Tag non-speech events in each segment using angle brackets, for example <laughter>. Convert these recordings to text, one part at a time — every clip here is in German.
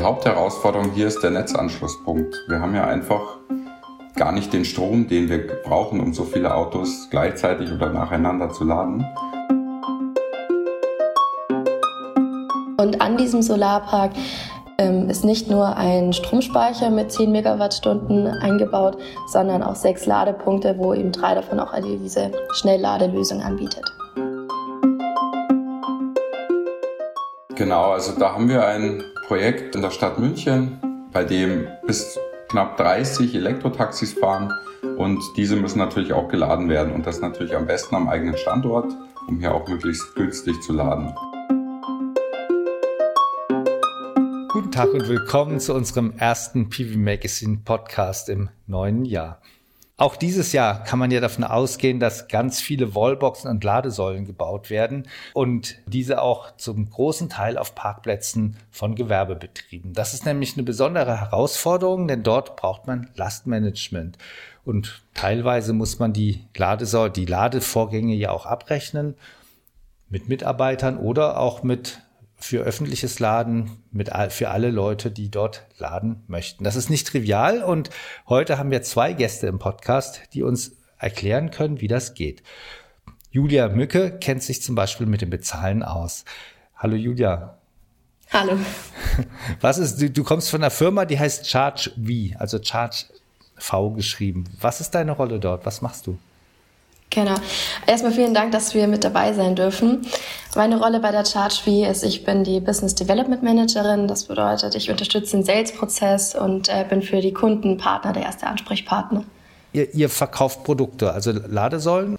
Die Hauptherausforderung hier ist der Netzanschlusspunkt. Wir haben ja einfach gar nicht den Strom, den wir brauchen, um so viele Autos gleichzeitig oder nacheinander zu laden. Und an diesem Solarpark ähm, ist nicht nur ein Stromspeicher mit 10 Megawattstunden eingebaut, sondern auch sechs Ladepunkte, wo eben drei davon auch diese Schnellladelösung anbietet. Genau, also da haben wir ein Projekt in der Stadt München, bei dem bis knapp 30 Elektrotaxis fahren und diese müssen natürlich auch geladen werden und das natürlich am besten am eigenen Standort, um hier auch möglichst günstig zu laden. Guten Tag und willkommen zu unserem ersten PV Magazine Podcast im neuen Jahr. Auch dieses Jahr kann man ja davon ausgehen, dass ganz viele Wallboxen und Ladesäulen gebaut werden und diese auch zum großen Teil auf Parkplätzen von Gewerbebetrieben. Das ist nämlich eine besondere Herausforderung, denn dort braucht man Lastmanagement. Und teilweise muss man die Ladesäule, die Ladevorgänge ja auch abrechnen mit Mitarbeitern oder auch mit für öffentliches Laden mit für alle Leute, die dort laden möchten. Das ist nicht trivial und heute haben wir zwei Gäste im Podcast, die uns erklären können, wie das geht. Julia Mücke kennt sich zum Beispiel mit dem Bezahlen aus. Hallo Julia. Hallo. <laughs> Was ist, du, du kommst von einer Firma, die heißt Charge V, also Charge V geschrieben. Was ist deine Rolle dort? Was machst du? Genau. Erstmal vielen Dank, dass wir mit dabei sein dürfen. Meine Rolle bei der ChargeV ist, ich bin die Business Development Managerin. Das bedeutet, ich unterstütze den Sales-Prozess und äh, bin für die Kunden, Partner der erste Ansprechpartner. Ihr, ihr verkauft Produkte, also Ladesäulen?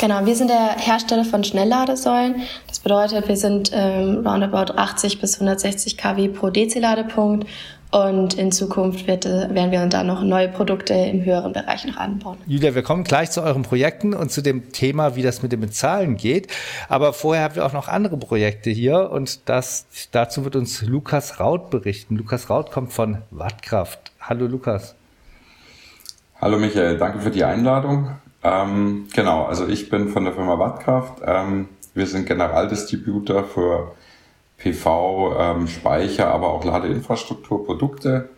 Genau, wir sind der Hersteller von Schnellladesäulen. Das bedeutet, wir sind ähm, roundabout 80 bis 160 kW pro DC-Ladepunkt und in Zukunft wird, äh, werden wir da noch neue Produkte im höheren Bereich noch anbauen. Julia, wir kommen gleich zu euren Projekten und zu dem Thema, wie das mit dem Bezahlen geht. Aber vorher haben wir auch noch andere Projekte hier und das, dazu wird uns Lukas Raut berichten. Lukas Raut kommt von Wattkraft. Hallo Lukas. Hallo Michael, danke für die Einladung. Ähm, genau, also ich bin von der Firma Wattkraft. Ähm, wir sind Generaldistributor für PV, ähm, Speicher, aber auch Ladeinfrastrukturprodukte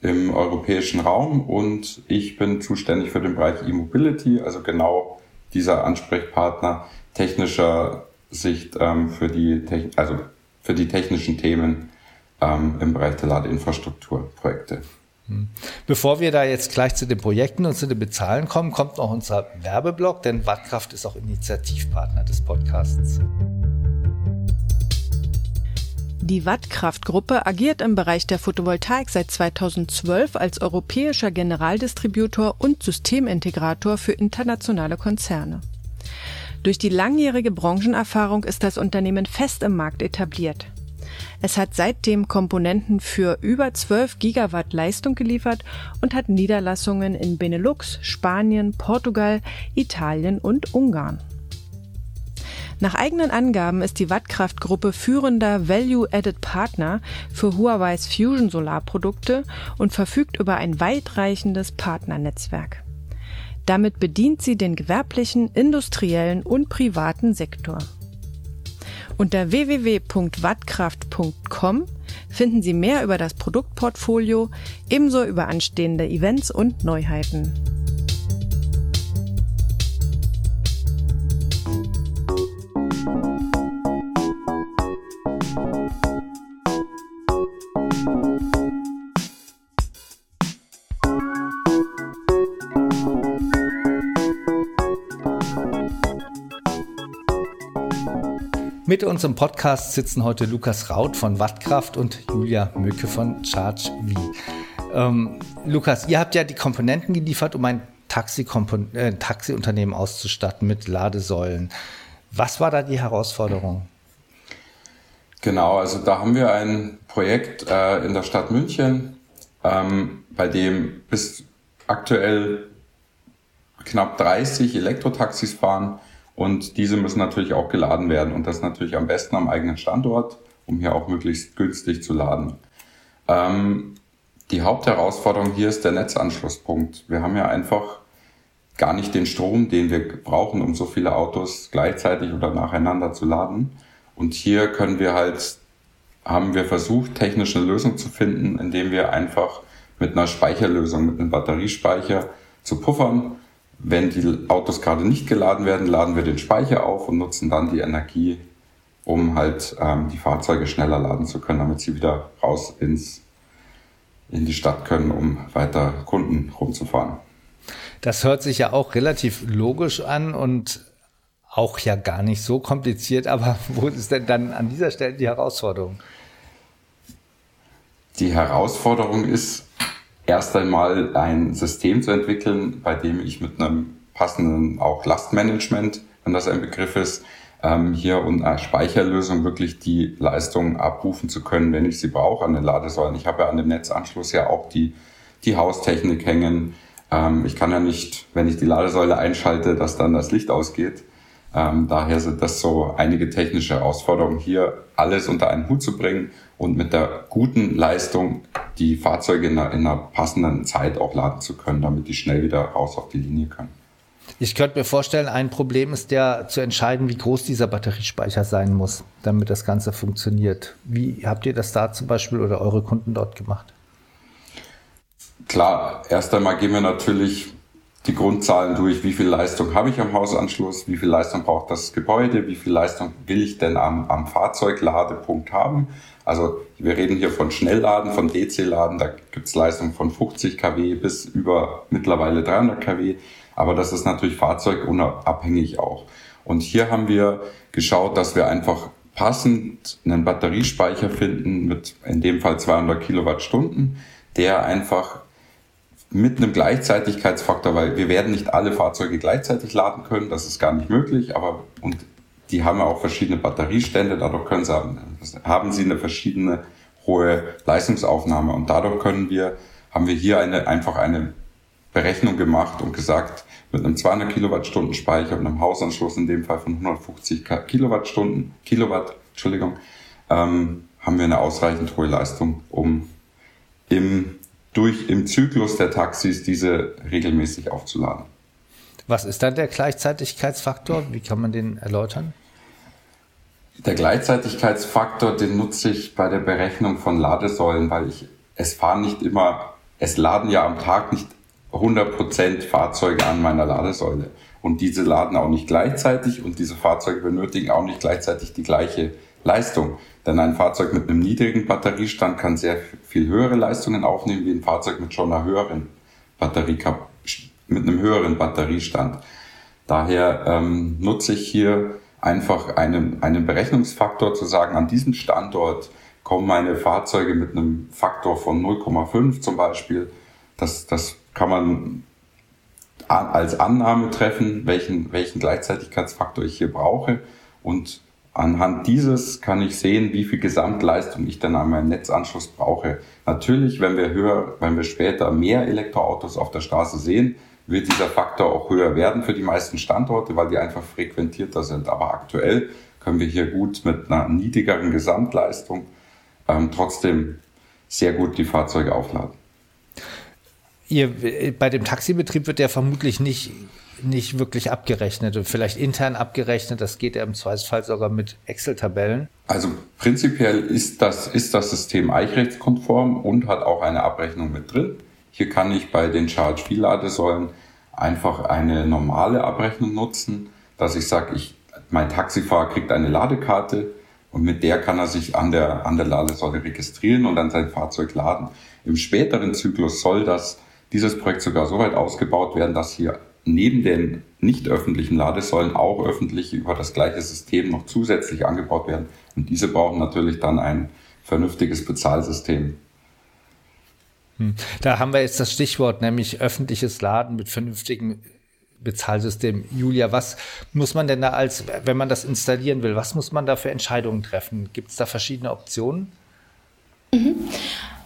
im europäischen Raum und ich bin zuständig für den Bereich E-Mobility, also genau dieser Ansprechpartner technischer Sicht ähm, für die also für die technischen Themen ähm, im Bereich der Ladeinfrastrukturprojekte. Hm. Bevor wir da jetzt gleich zu den Projekten und zu den Bezahlen kommen, kommt noch unser Werbeblock, denn Wattkraft ist auch Initiativpartner des Podcasts. Die Wattkraft-Gruppe agiert im Bereich der Photovoltaik seit 2012 als europäischer Generaldistributor und Systemintegrator für internationale Konzerne. Durch die langjährige Branchenerfahrung ist das Unternehmen fest im Markt etabliert. Es hat seitdem Komponenten für über 12 Gigawatt Leistung geliefert und hat Niederlassungen in Benelux, Spanien, Portugal, Italien und Ungarn. Nach eigenen Angaben ist die Wattkraft-Gruppe führender Value-Added Partner für Huawei's Fusion Solarprodukte und verfügt über ein weitreichendes Partnernetzwerk. Damit bedient sie den gewerblichen, industriellen und privaten Sektor. Unter www.wattkraft.com finden Sie mehr über das Produktportfolio, ebenso über anstehende Events und Neuheiten. Mit uns im Podcast sitzen heute Lukas Raut von Wattkraft und Julia Mücke von Charge V. Ähm, Lukas, ihr habt ja die Komponenten geliefert, um ein Taxi äh, Taxiunternehmen auszustatten mit Ladesäulen. Was war da die Herausforderung? Genau, also da haben wir ein Projekt äh, in der Stadt München, ähm, bei dem bis aktuell knapp 30 Elektrotaxis fahren und diese müssen natürlich auch geladen werden und das natürlich am besten am eigenen Standort, um hier auch möglichst günstig zu laden. Ähm, die Hauptherausforderung hier ist der Netzanschlusspunkt. Wir haben ja einfach gar nicht den Strom, den wir brauchen, um so viele Autos gleichzeitig oder nacheinander zu laden. Und hier können wir halt haben wir versucht, technisch eine Lösung zu finden, indem wir einfach mit einer Speicherlösung, mit einem Batteriespeicher zu puffern. Wenn die Autos gerade nicht geladen werden, laden wir den Speicher auf und nutzen dann die Energie, um halt ähm, die Fahrzeuge schneller laden zu können, damit sie wieder raus ins, in die Stadt können, um weiter Kunden rumzufahren. Das hört sich ja auch relativ logisch an und auch ja gar nicht so kompliziert, <laughs> aber wo ist denn dann an dieser Stelle die Herausforderung? Die Herausforderung ist, erst einmal ein System zu entwickeln, bei dem ich mit einem passenden auch Lastmanagement, wenn das ein Begriff ist, ähm, hier und eine Speicherlösung wirklich die Leistung abrufen zu können, wenn ich sie brauche an den Ladesäulen. Ich habe ja an dem Netzanschluss ja auch die, die Haustechnik hängen. Ähm, ich kann ja nicht, wenn ich die Ladesäule einschalte, dass dann das Licht ausgeht. Ähm, daher sind das so einige technische Herausforderungen, hier alles unter einen Hut zu bringen und mit der guten Leistung die Fahrzeuge in einer, in einer passenden Zeit auch laden zu können, damit die schnell wieder raus auf die Linie können. Ich könnte mir vorstellen, ein Problem ist ja zu entscheiden, wie groß dieser Batteriespeicher sein muss, damit das Ganze funktioniert. Wie habt ihr das da zum Beispiel oder eure Kunden dort gemacht? Klar, erst einmal gehen wir natürlich die Grundzahlen durch, wie viel Leistung habe ich am Hausanschluss, wie viel Leistung braucht das Gebäude, wie viel Leistung will ich denn am, am Fahrzeugladepunkt haben. Also wir reden hier von Schnellladen, von DC-Laden, da gibt es Leistung von 50 kW bis über mittlerweile 300 kW, aber das ist natürlich fahrzeugunabhängig auch. Und hier haben wir geschaut, dass wir einfach passend einen Batteriespeicher finden mit in dem Fall 200 Kilowattstunden, der einfach mit einem Gleichzeitigkeitsfaktor, weil wir werden nicht alle Fahrzeuge gleichzeitig laden können, das ist gar nicht möglich, aber und die haben ja auch verschiedene Batteriestände, dadurch können sie, haben sie eine verschiedene hohe Leistungsaufnahme und dadurch können wir, haben wir hier eine, einfach eine Berechnung gemacht und gesagt, mit einem 200 Kilowattstunden Speicher und einem Hausanschluss in dem Fall von 150 Kilowattstunden, Kilowatt, Entschuldigung, ähm, haben wir eine ausreichend hohe Leistung, um im durch im Zyklus der Taxis diese regelmäßig aufzuladen. Was ist dann der Gleichzeitigkeitsfaktor? Wie kann man den erläutern? Der Gleichzeitigkeitsfaktor, den nutze ich bei der Berechnung von Ladesäulen, weil ich, es fahren nicht immer, es laden ja am Tag nicht 100% Fahrzeuge an meiner Ladesäule. Und diese laden auch nicht gleichzeitig und diese Fahrzeuge benötigen auch nicht gleichzeitig die gleiche Leistung. Denn ein Fahrzeug mit einem niedrigen Batteriestand kann sehr viel höhere Leistungen aufnehmen wie ein Fahrzeug mit schon einer höheren Batterie, mit einem höheren Batteriestand. Daher ähm, nutze ich hier einfach einen, einen Berechnungsfaktor zu sagen, an diesem Standort kommen meine Fahrzeuge mit einem Faktor von 0,5 zum Beispiel. Das, das kann man als Annahme treffen, welchen, welchen Gleichzeitigkeitsfaktor ich hier brauche. Und Anhand dieses kann ich sehen, wie viel Gesamtleistung ich dann an meinem Netzanschluss brauche. Natürlich, wenn wir höher, wenn wir später mehr Elektroautos auf der Straße sehen, wird dieser Faktor auch höher werden für die meisten Standorte, weil die einfach frequentierter sind. Aber aktuell können wir hier gut mit einer niedrigeren Gesamtleistung ähm, trotzdem sehr gut die Fahrzeuge aufladen. Ihr, bei dem Taxibetrieb wird ja vermutlich nicht nicht wirklich abgerechnet und vielleicht intern abgerechnet. Das geht ja im Zweifelsfall sogar mit Excel-Tabellen. Also prinzipiell ist das, ist das System eichrechtskonform und hat auch eine Abrechnung mit drin. Hier kann ich bei den Charge-Fee-Ladesäulen einfach eine normale Abrechnung nutzen, dass ich sage, ich, mein Taxifahrer kriegt eine Ladekarte und mit der kann er sich an der, an der Ladesäule registrieren und dann sein Fahrzeug laden. Im späteren Zyklus soll das, dieses Projekt sogar so weit ausgebaut werden, dass hier neben den nicht öffentlichen Ladesäulen auch öffentlich über das gleiche System noch zusätzlich angebaut werden. Und diese brauchen natürlich dann ein vernünftiges Bezahlsystem. Hm. Da haben wir jetzt das Stichwort, nämlich öffentliches Laden mit vernünftigem Bezahlsystem. Julia, was muss man denn da als, wenn man das installieren will, was muss man da für Entscheidungen treffen? Gibt es da verschiedene Optionen? Mhm.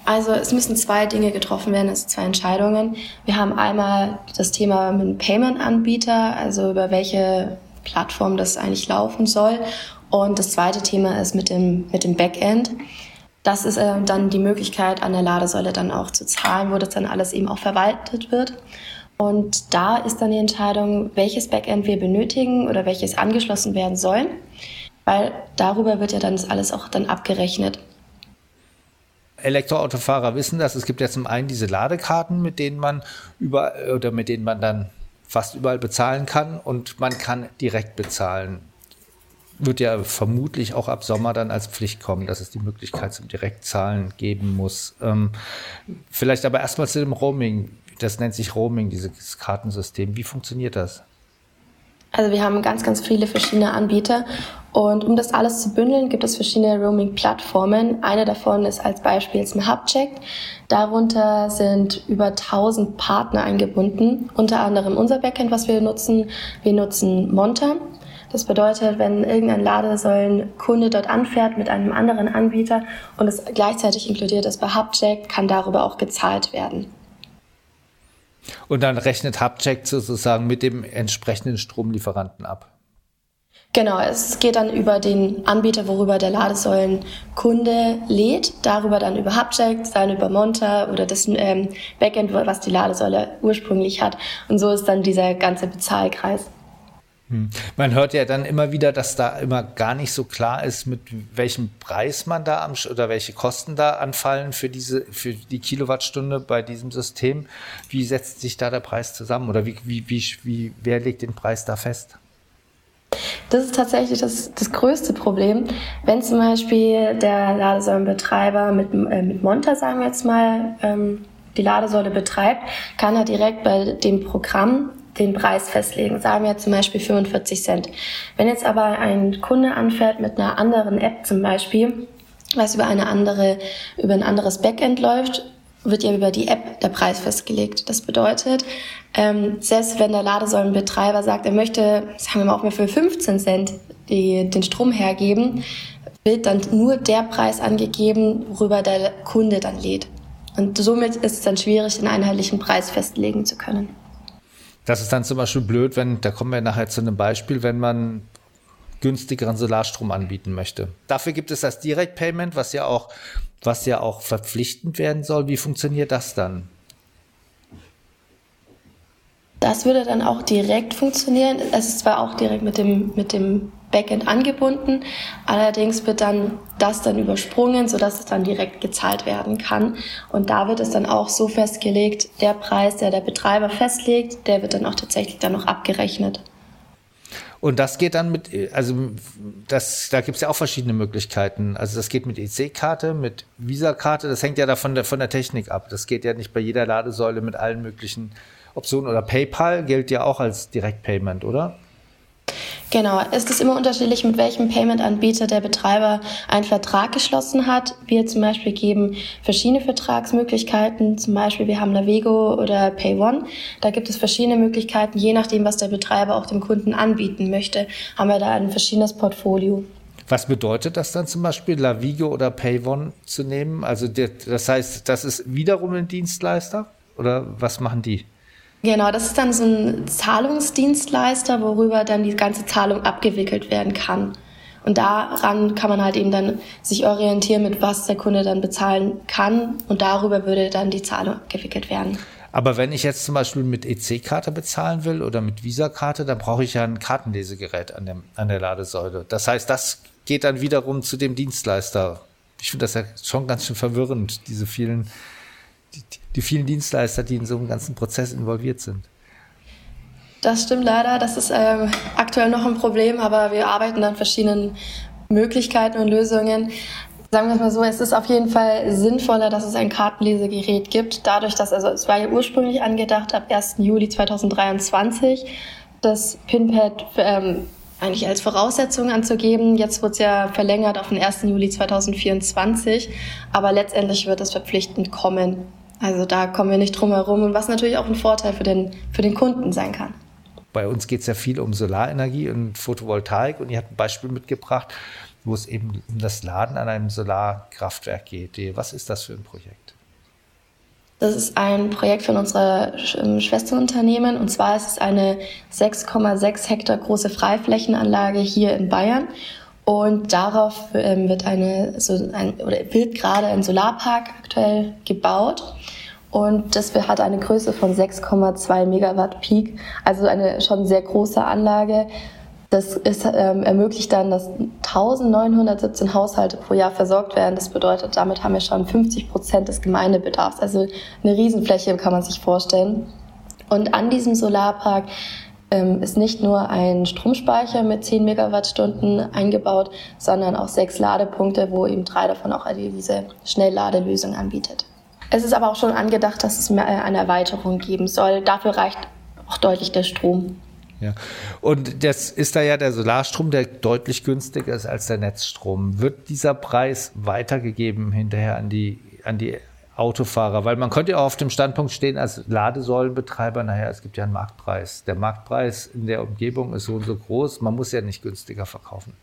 Also es müssen zwei Dinge getroffen werden, also zwei Entscheidungen. Wir haben einmal das Thema mit dem Payment-Anbieter, also über welche Plattform das eigentlich laufen soll. Und das zweite Thema ist mit dem, mit dem Backend. Das ist äh, dann die Möglichkeit, an der Ladesäule dann auch zu zahlen, wo das dann alles eben auch verwaltet wird. Und da ist dann die Entscheidung, welches Backend wir benötigen oder welches angeschlossen werden soll, weil darüber wird ja dann das alles auch dann abgerechnet. Elektroautofahrer wissen das. Es gibt ja zum einen diese Ladekarten, mit denen man über oder mit denen man dann fast überall bezahlen kann und man kann direkt bezahlen. Wird ja vermutlich auch ab Sommer dann als Pflicht kommen, dass es die Möglichkeit zum Direktzahlen geben muss. Ähm, vielleicht aber erstmal zu dem Roaming. Das nennt sich Roaming, dieses Kartensystem. Wie funktioniert das? Also wir haben ganz, ganz viele verschiedene Anbieter und um das alles zu bündeln, gibt es verschiedene Roaming-Plattformen. Eine davon ist als Beispiel ein Hubcheck. Darunter sind über 1000 Partner eingebunden, unter anderem unser Backend, was wir nutzen. Wir nutzen Monta. Das bedeutet, wenn irgendein Ladesäulenkunde dort anfährt mit einem anderen Anbieter und es gleichzeitig inkludiert ist bei Hubcheck, kann darüber auch gezahlt werden. Und dann rechnet Hubcheck sozusagen mit dem entsprechenden Stromlieferanten ab. Genau, es geht dann über den Anbieter, worüber der Ladesäulenkunde lädt, darüber dann über Hubcheck, dann über Monta oder das ähm, Backend, was die Ladesäule ursprünglich hat. Und so ist dann dieser ganze Bezahlkreis. Hm. Man hört ja dann immer wieder, dass da immer gar nicht so klar ist, mit welchem Preis man da am, oder welche Kosten da anfallen für diese, für die Kilowattstunde bei diesem System. Wie setzt sich da der Preis zusammen oder wie, wie, wie, wie wer legt den Preis da fest? Das ist tatsächlich das, das größte Problem. Wenn zum Beispiel der Ladesäulenbetreiber mit, äh, mit Monta, sagen wir jetzt mal, ähm, die Ladesäule betreibt, kann er direkt bei dem Programm den Preis festlegen. Sagen wir zum Beispiel 45 Cent. Wenn jetzt aber ein Kunde anfährt mit einer anderen App zum Beispiel, was über eine andere, über ein anderes Backend läuft, wird ja über die App der Preis festgelegt. Das bedeutet, ähm, selbst wenn der Ladesäulenbetreiber sagt, er möchte, sagen wir mal auch mal für 15 Cent die, den Strom hergeben, wird dann nur der Preis angegeben, worüber der Kunde dann lädt. Und somit ist es dann schwierig, den einheitlichen Preis festlegen zu können. Das ist dann zum Beispiel blöd, wenn, da kommen wir nachher zu einem Beispiel, wenn man günstigeren Solarstrom anbieten möchte. Dafür gibt es das Direct Payment, was ja auch, was ja auch verpflichtend werden soll. Wie funktioniert das dann? Das würde dann auch direkt funktionieren. Es ist zwar auch direkt mit dem, mit dem Backend angebunden, allerdings wird dann das dann übersprungen, sodass es dann direkt gezahlt werden kann. Und da wird es dann auch so festgelegt, der Preis, der der Betreiber festlegt, der wird dann auch tatsächlich dann noch abgerechnet. Und das geht dann mit, also das, da gibt es ja auch verschiedene Möglichkeiten. Also das geht mit EC-Karte, mit Visa-Karte, das hängt ja da von der, von der Technik ab. Das geht ja nicht bei jeder Ladesäule mit allen möglichen Optionen. Oder PayPal gilt ja auch als Direktpayment, oder? Genau, es ist immer unterschiedlich, mit welchem Payment-Anbieter der Betreiber einen Vertrag geschlossen hat. Wir zum Beispiel geben verschiedene Vertragsmöglichkeiten. Zum Beispiel wir haben Navego oder PayOne. Da gibt es verschiedene Möglichkeiten, je nachdem, was der Betreiber auch dem Kunden anbieten möchte, haben wir da ein verschiedenes Portfolio. Was bedeutet das dann zum Beispiel, Lavigo oder PayOne zu nehmen? Also das heißt, das ist wiederum ein Dienstleister oder was machen die? Genau, das ist dann so ein Zahlungsdienstleister, worüber dann die ganze Zahlung abgewickelt werden kann. Und daran kann man halt eben dann sich orientieren, mit was der Kunde dann bezahlen kann. Und darüber würde dann die Zahlung abgewickelt werden. Aber wenn ich jetzt zum Beispiel mit EC-Karte bezahlen will oder mit Visa-Karte, dann brauche ich ja ein Kartenlesegerät an, dem, an der Ladesäule. Das heißt, das geht dann wiederum zu dem Dienstleister. Ich finde das ja schon ganz schön verwirrend, diese vielen die, vielen Dienstleister, die in so einem ganzen Prozess involviert sind. Das stimmt leider. Das ist ähm, aktuell noch ein Problem, aber wir arbeiten an verschiedenen Möglichkeiten und Lösungen. Sagen wir es mal so, es ist auf jeden Fall sinnvoller, dass es ein Kartenlesegerät gibt. Dadurch, dass, also es war ja ursprünglich angedacht ab 1. Juli 2023, das PIN-Pad ähm, eigentlich als Voraussetzung anzugeben. Jetzt wird es ja verlängert auf den 1. Juli 2024, aber letztendlich wird es verpflichtend kommen. Also da kommen wir nicht drum herum und was natürlich auch ein Vorteil für den, für den Kunden sein kann. Bei uns geht es ja viel um Solarenergie und Photovoltaik und ihr habt ein Beispiel mitgebracht, wo es eben um das Laden an einem Solarkraftwerk geht. Was ist das für ein Projekt? Das ist ein Projekt von unserer ähm, Schwesterunternehmen und zwar ist es eine 6,6 Hektar große Freiflächenanlage hier in Bayern und darauf ähm, wird eine, so ein, oder wird gerade ein Solarpark aktuell gebaut. Und das hat eine Größe von 6,2 Megawatt Peak, also eine schon sehr große Anlage. Das ist, ähm, ermöglicht dann, dass 1917 Haushalte pro Jahr versorgt werden. Das bedeutet, damit haben wir schon 50 Prozent des Gemeindebedarfs. Also eine Riesenfläche kann man sich vorstellen. Und an diesem Solarpark ähm, ist nicht nur ein Stromspeicher mit 10 Megawattstunden eingebaut, sondern auch sechs Ladepunkte, wo eben drei davon auch diese Schnellladelösung anbietet. Es ist aber auch schon angedacht, dass es eine Erweiterung geben soll. Dafür reicht auch deutlich der Strom. Ja. Und das ist da ja der Solarstrom, der deutlich günstiger ist als der Netzstrom. Wird dieser Preis weitergegeben hinterher an die, an die Autofahrer? Weil man könnte ja auch auf dem Standpunkt stehen als Ladesäulenbetreiber, naja, es gibt ja einen Marktpreis. Der Marktpreis in der Umgebung ist so und so groß, man muss ja nicht günstiger verkaufen.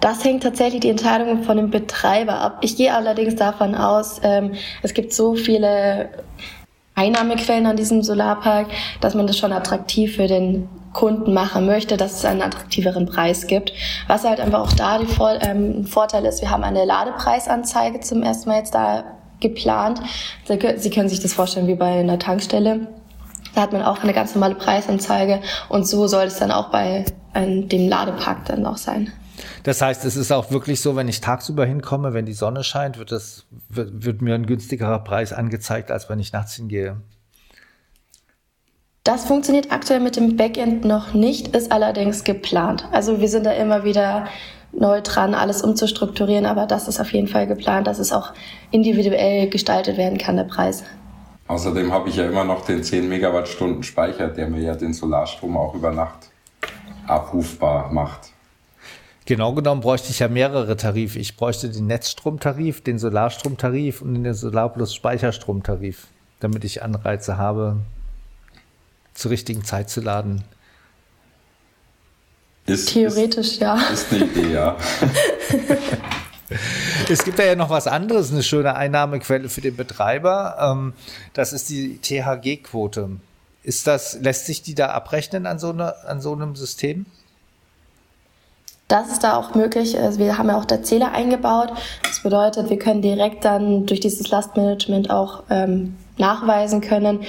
Das hängt tatsächlich die Entscheidung von dem Betreiber ab. Ich gehe allerdings davon aus, ähm, es gibt so viele Einnahmequellen an diesem Solarpark, dass man das schon attraktiv für den Kunden machen möchte, dass es einen attraktiveren Preis gibt. Was halt einfach auch da die Vor ähm, Vorteil ist, wir haben eine Ladepreisanzeige zum ersten Mal jetzt da geplant. Sie können sich das vorstellen wie bei einer Tankstelle. Da hat man auch eine ganz normale Preisanzeige und so soll es dann auch bei dem Ladepark dann auch sein. Das heißt, es ist auch wirklich so, wenn ich tagsüber hinkomme, wenn die Sonne scheint, wird, das, wird, wird mir ein günstigerer Preis angezeigt, als wenn ich nachts hingehe. Das funktioniert aktuell mit dem Backend noch nicht, ist allerdings geplant. Also wir sind da immer wieder neu dran, alles umzustrukturieren, aber das ist auf jeden Fall geplant, dass es auch individuell gestaltet werden kann, der Preis. Außerdem habe ich ja immer noch den 10 Megawattstunden Speicher, der mir ja den Solarstrom auch über Nacht abrufbar macht. Genau genommen bräuchte ich ja mehrere Tarife. Ich bräuchte den Netzstromtarif, den Solarstromtarif und den Solar plus Speicherstromtarif, damit ich Anreize habe, zur richtigen Zeit zu laden. Ist, Theoretisch ist, ja. Ist eine Idee, ja. <laughs> es gibt ja noch was anderes, eine schöne Einnahmequelle für den Betreiber. Ähm, das ist die THG-Quote. Ist das, lässt sich die da abrechnen an so, eine, an so einem System? Das ist da auch möglich. Also wir haben ja auch da Zähler eingebaut. Das bedeutet, wir können direkt dann durch dieses Lastmanagement auch ähm, nachweisen können,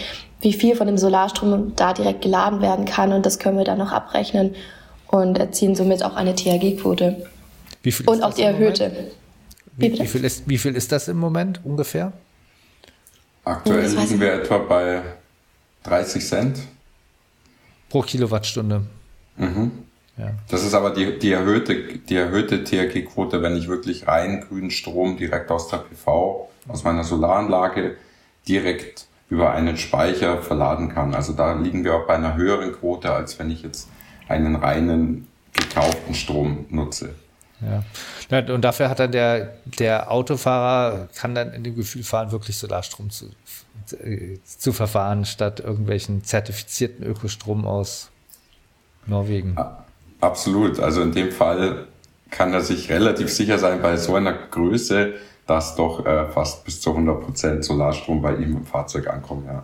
wie viel von dem Solarstrom da direkt geladen werden kann. Und das können wir dann noch abrechnen und erzielen somit auch eine THG-Quote. Und auch die erhöhte. Wie, wie, viel ist, wie viel ist das im Moment ungefähr? Aktuell liegen wir etwa bei 30 Cent. Pro Kilowattstunde. Mhm. Ja. Das ist aber die, die erhöhte, die erhöhte THG-Quote, wenn ich wirklich rein grünen Strom direkt aus der PV, aus meiner Solaranlage direkt über einen Speicher verladen kann. Also da liegen wir auch bei einer höheren Quote, als wenn ich jetzt einen reinen gekauften Strom nutze. Ja. Und dafür hat dann der, der Autofahrer, kann dann in dem Gefühl fahren, wirklich Solarstrom zu, zu verfahren, statt irgendwelchen zertifizierten Ökostrom aus Norwegen. Absolut. Also in dem Fall kann er sich relativ sicher sein, bei so einer Größe, dass doch äh, fast bis zu 100 Prozent Solarstrom bei ihm im Fahrzeug ankommt. Ja.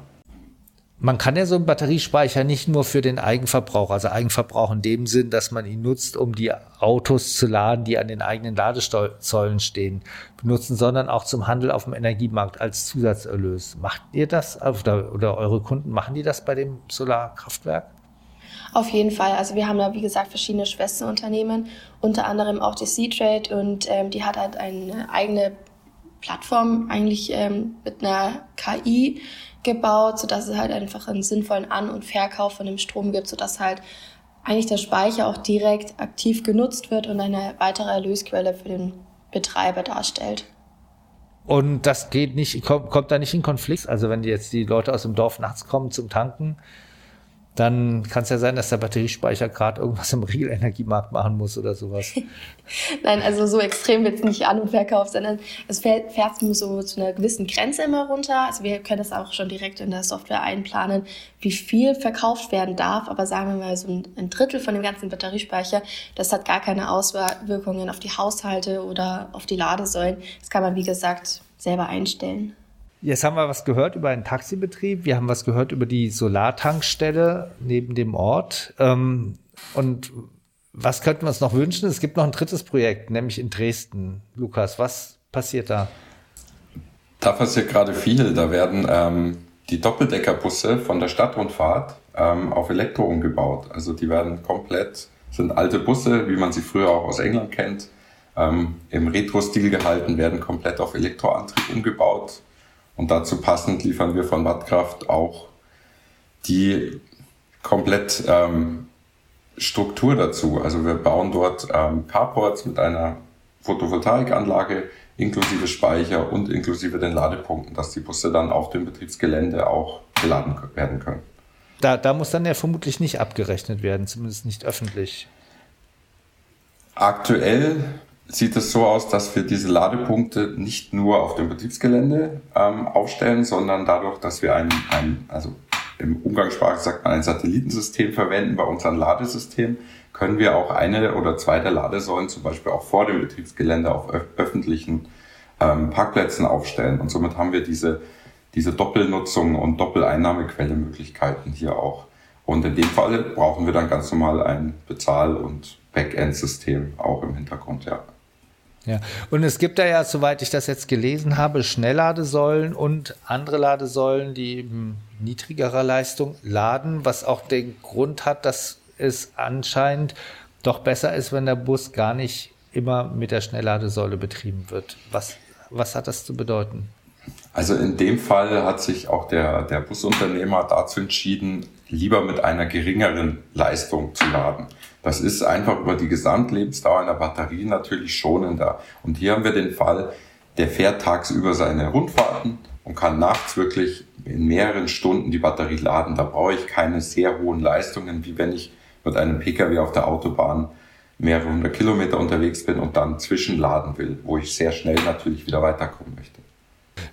Man kann ja so einen Batteriespeicher nicht nur für den Eigenverbrauch, also Eigenverbrauch in dem Sinn, dass man ihn nutzt, um die Autos zu laden, die an den eigenen Ladesäulen stehen, benutzen, sondern auch zum Handel auf dem Energiemarkt als Zusatzerlös. Macht ihr das oder, oder eure Kunden, machen die das bei dem Solarkraftwerk? Auf jeden Fall. Also wir haben da, wie gesagt, verschiedene Schwesterunternehmen, unter anderem auch die C-Trade und ähm, die hat halt eine eigene Plattform eigentlich ähm, mit einer KI gebaut, sodass es halt einfach einen sinnvollen An- und Verkauf von dem Strom gibt, sodass halt eigentlich der Speicher auch direkt aktiv genutzt wird und eine weitere Erlösquelle für den Betreiber darstellt. Und das geht nicht, kommt, kommt da nicht in Konflikt. Also wenn jetzt die Leute aus dem Dorf nachts kommen zum Tanken, dann kann es ja sein, dass der Batteriespeicher gerade irgendwas im Real-Energiemarkt machen muss oder sowas. <laughs> Nein, also so extrem wird es nicht an- und verkauft, sondern es fährt, fährt nur so zu einer gewissen Grenze immer runter. Also wir können das auch schon direkt in der Software einplanen, wie viel verkauft werden darf. Aber sagen wir mal so ein, Drittel von dem ganzen Batteriespeicher, das hat gar keine Auswirkungen auf die Haushalte oder auf die Ladesäulen. Das kann man, wie gesagt, selber einstellen. Jetzt haben wir was gehört über einen Taxibetrieb. Wir haben was gehört über die Solartankstelle neben dem Ort. Ähm, und was könnten wir uns noch wünschen? Es gibt noch ein drittes Projekt, nämlich in Dresden. Lukas, was passiert da? Da passiert gerade viel. Da werden ähm, die Doppeldeckerbusse von der Stadtrundfahrt ähm, auf Elektro umgebaut. Also die werden komplett, sind alte Busse, wie man sie früher auch aus England kennt, ähm, im Retro-Stil gehalten, werden komplett auf Elektroantrieb umgebaut. Und dazu passend liefern wir von Wattkraft auch die komplett ähm, Struktur dazu. Also wir bauen dort ähm, Carports mit einer Photovoltaikanlage inklusive Speicher und inklusive den Ladepunkten, dass die Busse dann auf dem Betriebsgelände auch geladen werden können. Da, da muss dann ja vermutlich nicht abgerechnet werden, zumindest nicht öffentlich. Aktuell sieht es so aus, dass wir diese Ladepunkte nicht nur auf dem Betriebsgelände ähm, aufstellen, sondern dadurch, dass wir ein, ein, also im Umgangssprache sagt man ein Satellitensystem verwenden bei unserem Ladesystem, können wir auch eine oder zwei der Ladesäulen zum Beispiel auch vor dem Betriebsgelände auf öffentlichen ähm, Parkplätzen aufstellen. Und somit haben wir diese, diese Doppelnutzung und Doppeleinnahmequelle-Möglichkeiten hier auch. Und in dem Fall brauchen wir dann ganz normal ein Bezahl- und Backend-System auch im Hintergrund, ja. Ja, und es gibt da ja, soweit ich das jetzt gelesen habe, Schnellladesäulen und andere Ladesäulen, die niedrigerer Leistung laden, was auch den Grund hat, dass es anscheinend doch besser ist, wenn der Bus gar nicht immer mit der Schnellladesäule betrieben wird. Was, was hat das zu bedeuten? Also in dem Fall hat sich auch der, der Busunternehmer dazu entschieden, lieber mit einer geringeren Leistung zu laden. Das ist einfach über die Gesamtlebensdauer einer Batterie natürlich schonender. Und hier haben wir den Fall, der fährt tagsüber seine Rundfahrten und kann nachts wirklich in mehreren Stunden die Batterie laden. Da brauche ich keine sehr hohen Leistungen, wie wenn ich mit einem Pkw auf der Autobahn mehrere hundert Kilometer unterwegs bin und dann zwischenladen will, wo ich sehr schnell natürlich wieder weiterkommen möchte.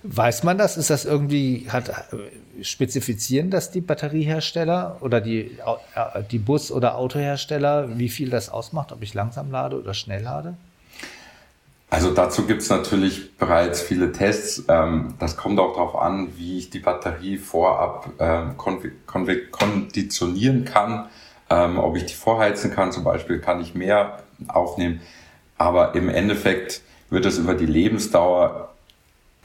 Weiß man das? Ist das irgendwie, hat, spezifizieren das die Batteriehersteller oder die, äh, die Bus- oder Autohersteller, wie viel das ausmacht, ob ich langsam lade oder schnell lade? Also dazu gibt es natürlich bereits viele Tests. Ähm, das kommt auch darauf an, wie ich die Batterie vorab ähm, konditionieren kann. Ähm, ob ich die vorheizen kann zum Beispiel, kann ich mehr aufnehmen. Aber im Endeffekt wird es über die Lebensdauer,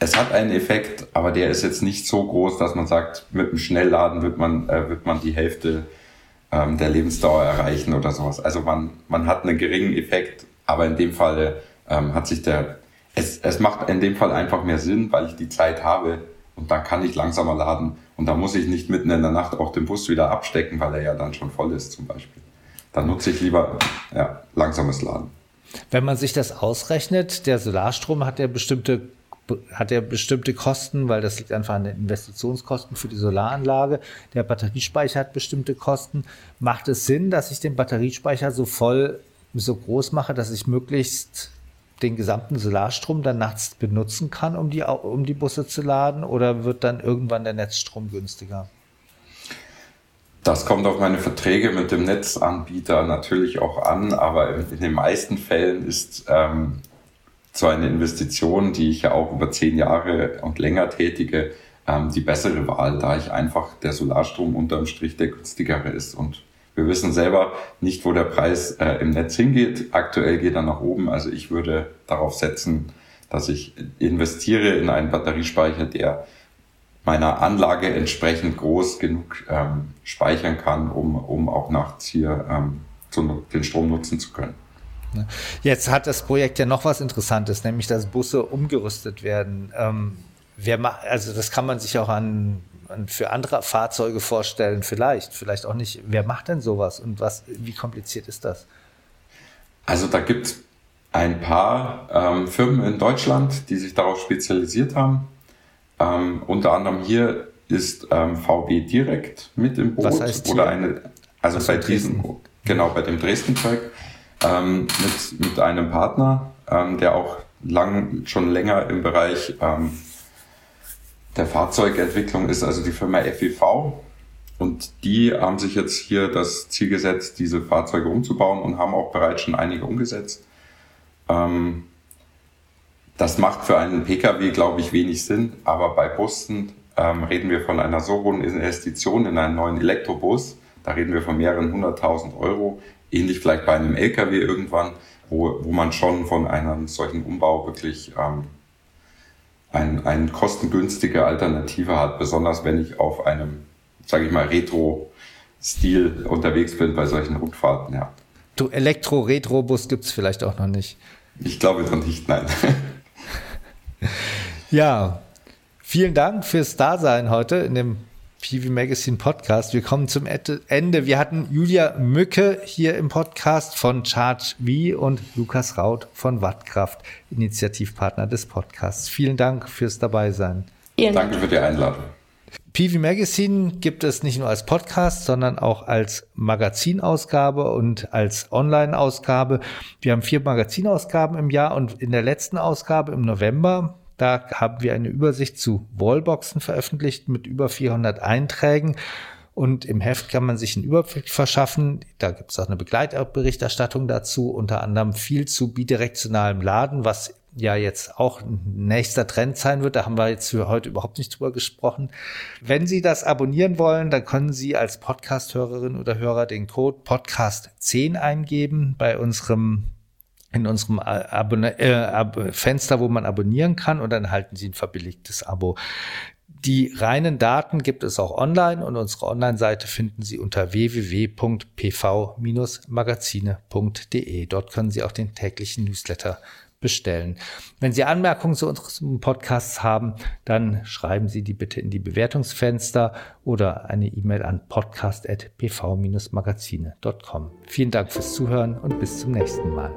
es hat einen Effekt, aber der ist jetzt nicht so groß, dass man sagt, mit einem Schnellladen wird man, äh, wird man die Hälfte ähm, der Lebensdauer erreichen oder sowas. Also man, man hat einen geringen Effekt, aber in dem Fall ähm, hat sich der, es, es macht in dem Fall einfach mehr Sinn, weil ich die Zeit habe und dann kann ich langsamer laden und da muss ich nicht mitten in der Nacht auch den Bus wieder abstecken, weil er ja dann schon voll ist zum Beispiel. Dann nutze ich lieber ja, langsames Laden. Wenn man sich das ausrechnet, der Solarstrom hat ja bestimmte hat ja bestimmte Kosten, weil das liegt einfach an den Investitionskosten für die Solaranlage. Der Batteriespeicher hat bestimmte Kosten. Macht es Sinn, dass ich den Batteriespeicher so voll, so groß mache, dass ich möglichst den gesamten Solarstrom dann nachts benutzen kann, um die, um die Busse zu laden? Oder wird dann irgendwann der Netzstrom günstiger? Das kommt auf meine Verträge mit dem Netzanbieter natürlich auch an, aber in den meisten Fällen ist ähm, so eine Investition, die ich ja auch über zehn Jahre und länger tätige, ähm, die bessere Wahl, da ich einfach der Solarstrom unterm Strich der günstigere ist und wir wissen selber nicht, wo der Preis äh, im Netz hingeht. Aktuell geht er nach oben. Also ich würde darauf setzen, dass ich investiere in einen Batteriespeicher, der meiner Anlage entsprechend groß genug ähm, speichern kann, um, um auch nachts hier ähm, zu, den Strom nutzen zu können. Jetzt hat das Projekt ja noch was Interessantes, nämlich dass Busse umgerüstet werden. Ähm, macht, also das kann man sich auch an für andere Fahrzeuge vorstellen, vielleicht, vielleicht auch nicht. Wer macht denn sowas und was, wie kompliziert ist das? Also da gibt es ein paar ähm, Firmen in Deutschland, die sich darauf spezialisiert haben. Ähm, unter anderem hier ist ähm, VW Direkt mit im Boot Was heißt oder eine, also bei diesem, genau bei dem Dresden-Projekt ähm, mit mit einem Partner, ähm, der auch lang schon länger im Bereich ähm, der Fahrzeugentwicklung ist also die Firma FEV. Und die haben sich jetzt hier das Ziel gesetzt, diese Fahrzeuge umzubauen und haben auch bereits schon einige umgesetzt. Ähm, das macht für einen Pkw, glaube ich, wenig Sinn, aber bei Bussen ähm, reden wir von einer so hohen Investition in einen neuen Elektrobus. Da reden wir von mehreren hunderttausend Euro, ähnlich vielleicht bei einem Lkw irgendwann, wo, wo man schon von einem solchen Umbau wirklich ähm, ein, ein kostengünstige Alternative hat, besonders wenn ich auf einem, sage ich mal, Retro-Stil unterwegs bin bei solchen Rundfahrten, ja. Du Elektro-Retro-Bus gibt es vielleicht auch noch nicht. Ich glaube noch nicht, nein. <laughs> ja, vielen Dank fürs Dasein heute in dem PV Magazine Podcast. Wir kommen zum Ende. Wir hatten Julia Mücke hier im Podcast von Charge V und Lukas Raut von Wattkraft, Initiativpartner des Podcasts. Vielen Dank fürs Dabeisein. Vielen Danke für die Einladung. PV Magazine gibt es nicht nur als Podcast, sondern auch als Magazinausgabe und als Online-Ausgabe. Wir haben vier Magazinausgaben im Jahr und in der letzten Ausgabe im November da haben wir eine Übersicht zu Wallboxen veröffentlicht mit über 400 Einträgen. Und im Heft kann man sich einen Überblick verschaffen. Da gibt es auch eine Begleitberichterstattung dazu, unter anderem viel zu bidirektionalem Laden, was ja jetzt auch ein nächster Trend sein wird. Da haben wir jetzt für heute überhaupt nicht drüber gesprochen. Wenn Sie das abonnieren wollen, dann können Sie als Podcast-Hörerin oder Hörer den Code Podcast 10 eingeben bei unserem in unserem Abonne äh, Ab Fenster, wo man abonnieren kann und dann halten Sie ein verbilligtes Abo. Die reinen Daten gibt es auch online und unsere Online-Seite finden Sie unter www.pv-magazine.de. Dort können Sie auch den täglichen Newsletter bestellen. Wenn Sie Anmerkungen zu unserem Podcast haben, dann schreiben Sie die bitte in die Bewertungsfenster oder eine E-Mail an podcast.pv-magazine.com. Vielen Dank fürs Zuhören und bis zum nächsten Mal.